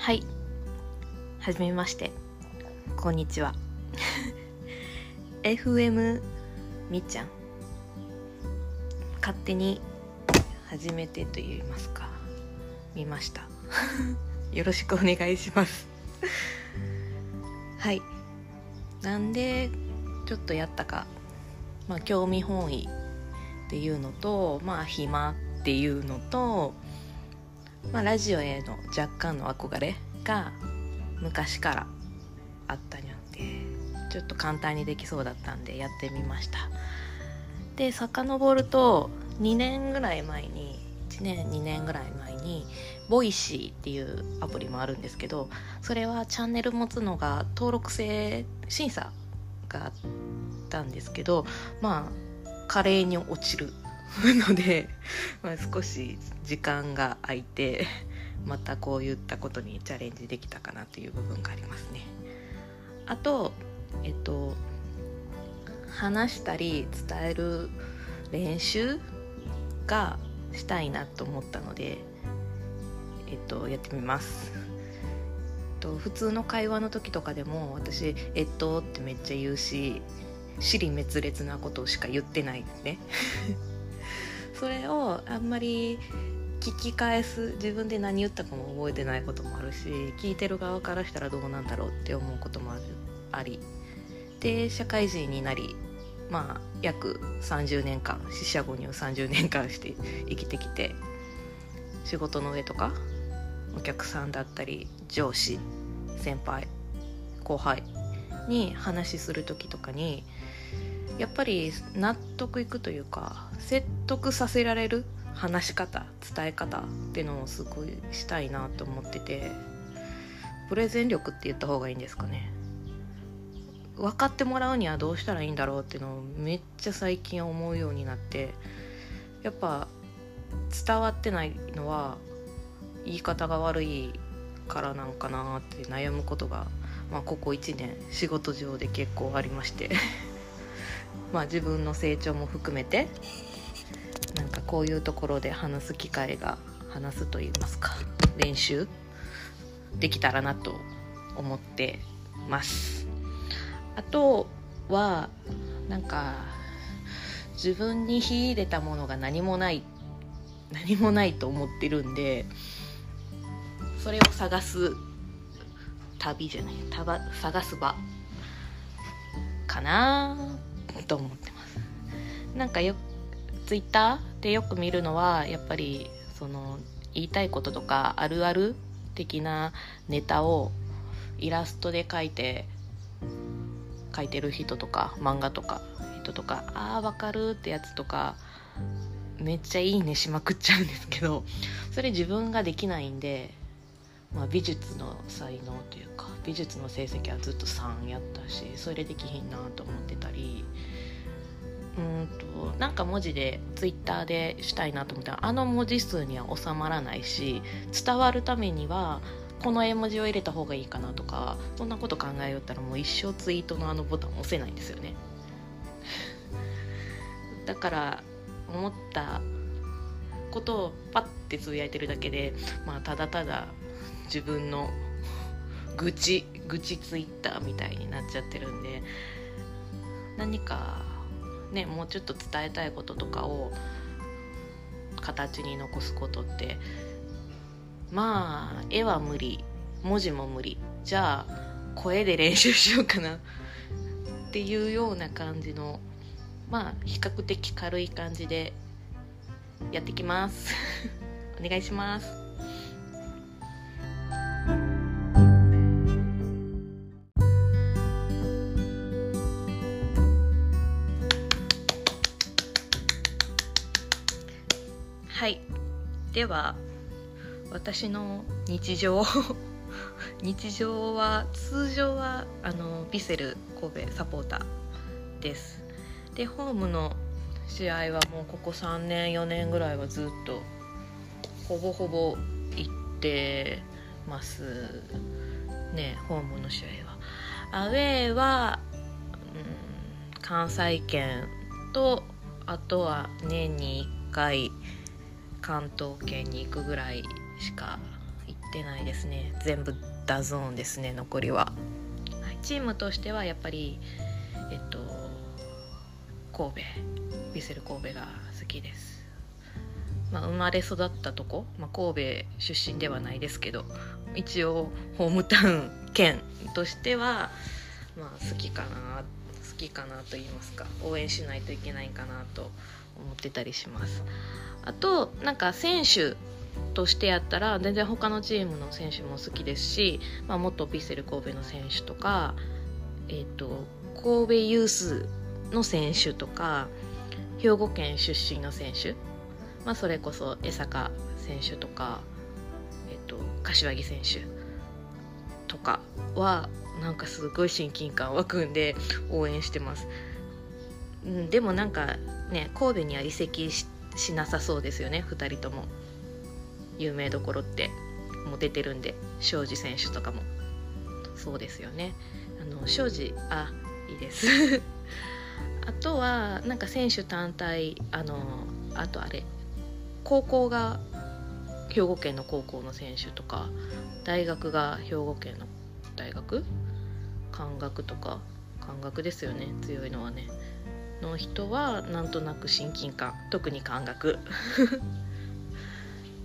はい。はじめまして。こんにちは。FM みっちゃん。勝手に初めてと言いますか。見ました。よろしくお願いします。はい。なんでちょっとやったか。まあ興味本位っていうのとまあ暇っていうのとまあ、ラジオへの若干の憧れが昔からあったにゃんでちょっと簡単にできそうだったんでやってみました。で遡ると2年ぐらい前に1年2年ぐらい前にボイシーっていうアプリもあるんですけどそれはチャンネル持つのが登録制審査があったんですけどまあ華麗に落ちるので、まあ、少し時間が空いてまたこういったことにチャレンジできたかなという部分がありますね。あとえっと話したり伝える練習がしたいなと思ったので、えっと、やってみます。と普通の会話の時とかでも私「えっと」ってめっちゃ言うし尻滅裂なことしか言ってないねそれをあんまり聞き返す自分で何言ったかも覚えてないこともあるし聞いてる側からしたらどうなんだろうって思うこともあるあり。で社会人になりまあ約30年間四捨五入30年間して生きてきて仕事の上とかお客さんだったり上司先輩後輩に話する時とかにやっぱり納得いくというか説得させられる話し方伝え方っていうのをすごいしたいなと思っててプレゼン力って言った方がいいんですかね。分かってもらうにはどうしたらいいんだろうっていうのをめっちゃ最近思うようになってやっぱ伝わってないのは言い方が悪いからなんかなって悩むことが、まあ、ここ1年仕事上で結構ありまして。まあ、自分の成長も含めてなんかこういうところで話す機会が話すと言いますか練習できたらなと思ってます。あとはなんか自分に秀でたものが何もない何もないと思ってるんでそれを探す旅じゃない探す場かな。と思ってます。なんかよツイッターでよく見るのはやっぱりその言いたいこととかあるある的なネタをイラストで描いて描いてる人とか漫画とか人とかああわかるってやつとかめっちゃいいねしまくっちゃうんですけどそれ自分ができないんで、まあ、美術の才能というか美術の成績はずっと3やったしそれできひんなと思ってたりうんとなんか文字でツイッターでしたいなと思ったらあの文字数には収まらないし伝わるためにはこの絵文字を入れた方がいいかなとかそんなこと考えよったらもう一生ツイートのあのボタン押せないんですよね。だから思ったことをパッてつぶやいてるだけでまあただただ自分の愚痴愚痴ツイッターみたいになっちゃってるんで何かねもうちょっと伝えたいこととかを形に残すことってまあ絵は無理文字も無理じゃあ声で練習しようかなっていうような感じのまあ比較的軽い感じでやってきます。お願いします。では私の日常 日常は通常はあのヴィセル神戸サポーターです。でホームの試合はもうここ3年4年ぐらいはずっとほぼほぼ行ってます。ねホームの試合は。アウェーは、うん、関西圏とあとは年に1回関東圏に行くぐらいしか行ってないですね。全部ダゾーンですね残りは、はい、チームとしてはやっぱりえっと神戸ヴィセル神戸が好きです。まあ、生まれ育ったとこ、まあ、神戸出身ではないですけど一応ホームタウン県としては、まあ、好きかな好きかなと言いますか応援しないといけないかなと思ってたりします。あとなんか選手としてやったら全然他のチームの選手も好きですし、まあ、元ヴィッセル神戸の選手とか、えーと、神戸ユースの選手とか兵庫県出身の選手、まあ、それこそ江坂選手とか、えーと、と柏木選手とかはなんかすごい親近感湧くんで応援してます、うん、でもなんかね神戸には移籍しなさそうですよね2人とも。有名どころって。もう出てるんで庄司選手とかも。そうですよね。あの庄司あいいです。あとはなんか選手単体あのあとあれ高校が兵庫県の高校の選手とか大学が兵庫県の大学？漢学とか。漢学ですよね強いのはね。の人はなんとなく親近感特に漢学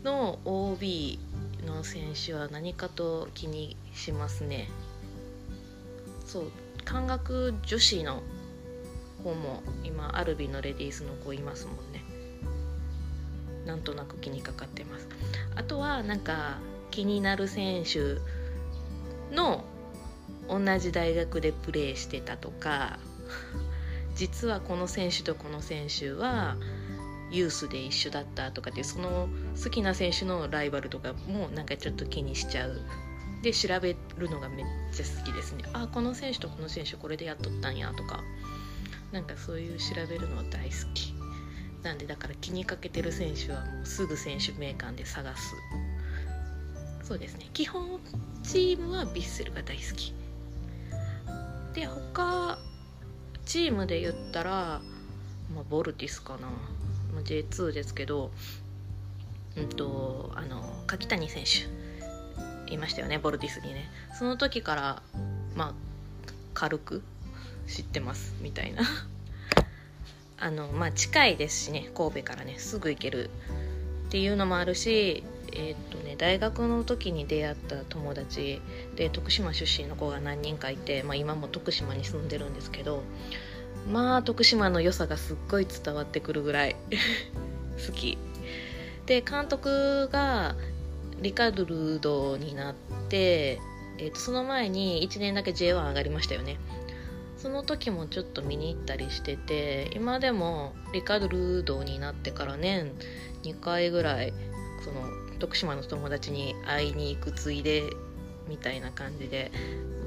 の OB の選手は何かと気にしますね。そう漢学女子の子も今アルビのレディースの子いますもんね。なんとなく気にかかってます。あとはなんか気になる選手の同じ大学でプレーしてたとか実はこの選手とこの選手はユースで一緒だったとかってその好きな選手のライバルとかもなんかちょっと気にしちゃう。で調べるのがめっちゃ好きですね。あこの選手とこの選手これでやっとったんやとか。なんかそういう調べるのは大好き。なんでだから気にかけてる選手はもうすぐ選手名鑑で探す。そうですね。基本チームはヴィッセルが大好き。で他チームで言ったら、まあ、ボルティスかな、まあ、J2 ですけどうんとあの柿谷選手。いましたよねボルティスにね。その時からまあ軽く知ってますみたいな。あのまあ近いですしね神戸からねすぐ行けるっていうのもあるしえー、っとね大学の時に出会った友達で徳島出身の子が何人かいて、まあ、今も徳島に住んでるんですけどまあ徳島の良さがすっごい伝わってくるぐらい 好き。で監督がリカルドになって、えー、とその前に1年だけ J1 上がりましたよね。その時もちょっと見に行ったりしてて今でもリカルドになってから年2回ぐらいその徳島の友達に会いに行くついでみたいな感じで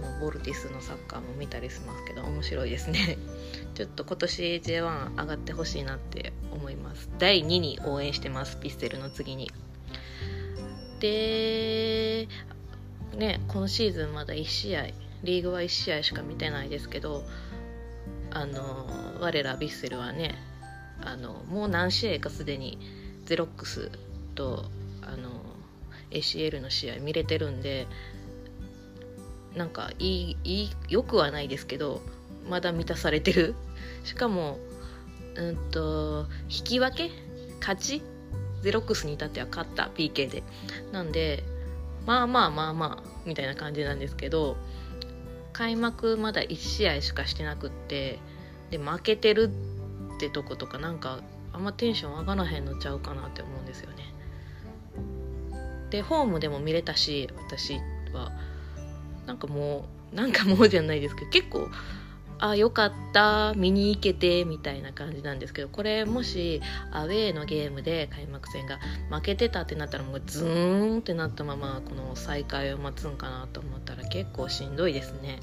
もうボルティスのサッカーも見たりしますけど面白いですね。ちょっと今年 J1 上がってほしいなって思います。第2に応援してます。ピステルの次に。でね今シーズンまだ1試合リーグは1試合しか見てないですけどあの我らヴィッセルはねあのもう何試合かすでにゼロックスとあの ACL の試合見れてるんでなんかいいいいよくはないですけどまだ満たされてる。しかもうんと引き分け？勝ち？ゼロックスに至っては勝った PK で。なんでまあまあまあまあみたいな感じなんですけど開幕まだ1試合しかしてなくってで負けてるってとことかなんかあんまテンション上がらへんのちゃうかなって思うんですよね。でホームでも見れたし私は。なんかもうなんかもうじゃないですけど 結構あよかった見に行けてみたいな感じなんですけどこれもしアウェーのゲームで開幕戦が負けてたってなったらもうズーンってなったままこの再開を待つんかなと思ったら結構しんどいですね。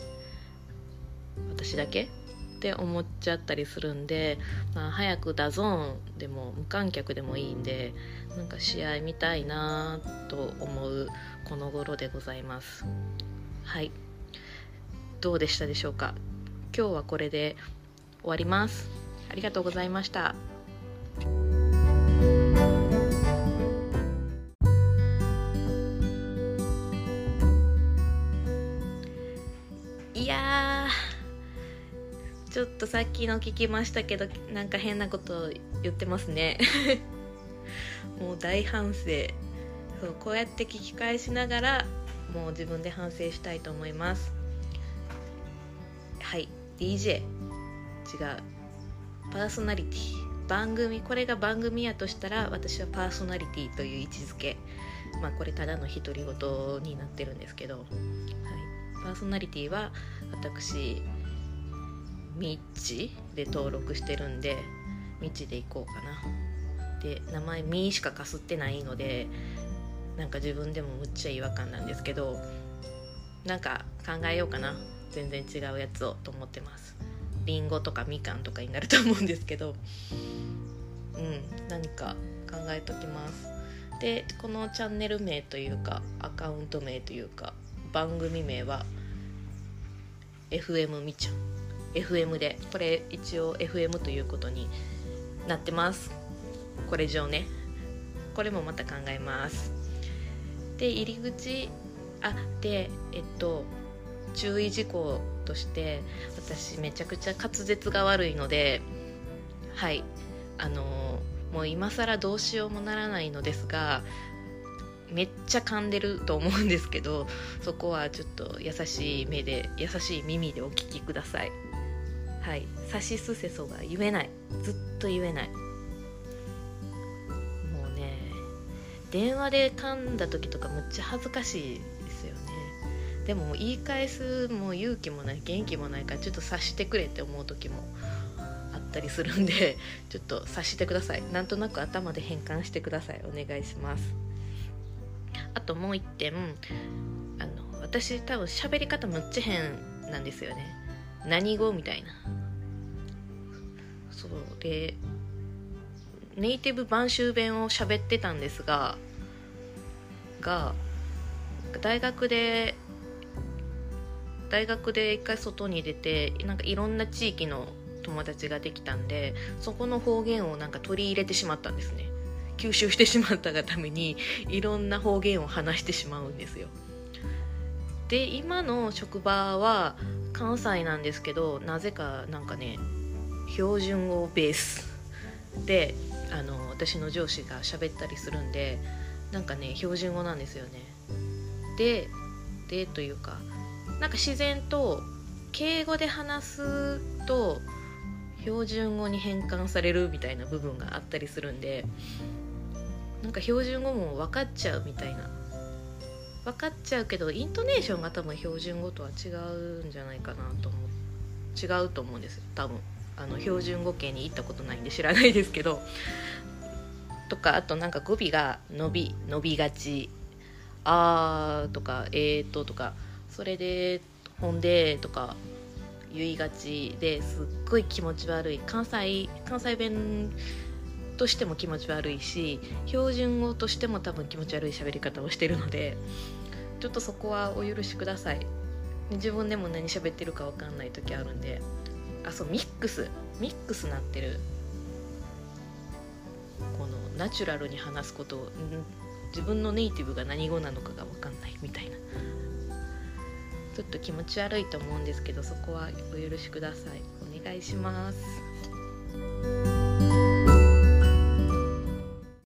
私だけって思っちゃったりするんで、まあ、早くダゾーンでも無観客でもいいんでなんか試合見たいなと思うこの頃でございます。はい。どうでしたでしょうか？今日はこれで終わります。ありがとうございました。ちょっとさっきの聞きましたけどなんか変なこと言ってますね。もう大反省。そうこうやって聞き返しながらもう自分で反省したいと思います。はい。DJ 違う。パーソナリティ。番組これが番組やとしたら私はパーソナリティという位置づけ。まあこれただの独り言になってるんですけど、はい、パーソナリティは私ミッチで登録してるんでミッチでいこうかな。で名前ミーしかかすってないのでなんか自分でもむっちゃ違和感なんですけどなんか考えようかな。全然違うやつをと思ってます。りんごとかみかんとかになると思うんですけど。うん何か考えときます。でこのチャンネル名というかアカウント名というか番組名は FM みちゃん。FM で。これ一応 FM ということになってます。これ以上ね。これもまた考えます。で入り口あでえっと注意事項として私めちゃくちゃ滑舌が悪いのではい。あのもう今更どうしようもならないのですがめっちゃ噛んでると思うんですけどそこはちょっと優しい目で優しい耳でお聞きください。はい「さしすせそ」が言えない。ずっと言えない。もうね電話で噛んだ時とかむっちゃ恥ずかしいですよね。でも言い返すもう勇気もない元気もないからちょっと察してくれって思う時もあったりするんで ちょっと察してください。なんとなく頭で変換してください。お願いします。あともう一点あの私多分喋り方むっちゃ変なんですよね。何語みたいな。そうでネイティブ播州弁を喋ってたんですがが大学で大学で一回外に出てなんかいろんな地域の友達ができたんでそこの方言をなんか取り入れてしまったんですね。吸収してしまったがためにいろんな方言を話してしまうんですよ。で今の職場は関西なんですけどなぜかなんかね標準語ベース。であの私の上司が喋ったりするんでなんかね標準語なんですよね。ででというかなんか自然と敬語で話すと標準語に変換されるみたいな部分があったりするんでなんか標準語も分かっちゃうみたいな分かっちゃうけどイントネーションが多分標準語とは違うんじゃないかなと思う。違うと思うんです多分。あの標準語圏に行ったことないんで知らないですけど。とかあとなんか語尾が伸び伸びがち「あー」とか「えーと」とか。それで「ほんで」とか言いがち。ですっごい気持ち悪い。関西関西弁としても気持ち悪いし標準語としても多分気持ち悪い喋り方をしてるのでちょっとそこはお許しください。自分でも何喋ってるか分かんない時あるんで。あそうミックス。ミックスなってる。このナチュラルに話すことを自分のネイティブが何語なのかが分かんない。みたいな。ちょっと気持ち悪いと思うんですけどそこはお許しください。お願いします。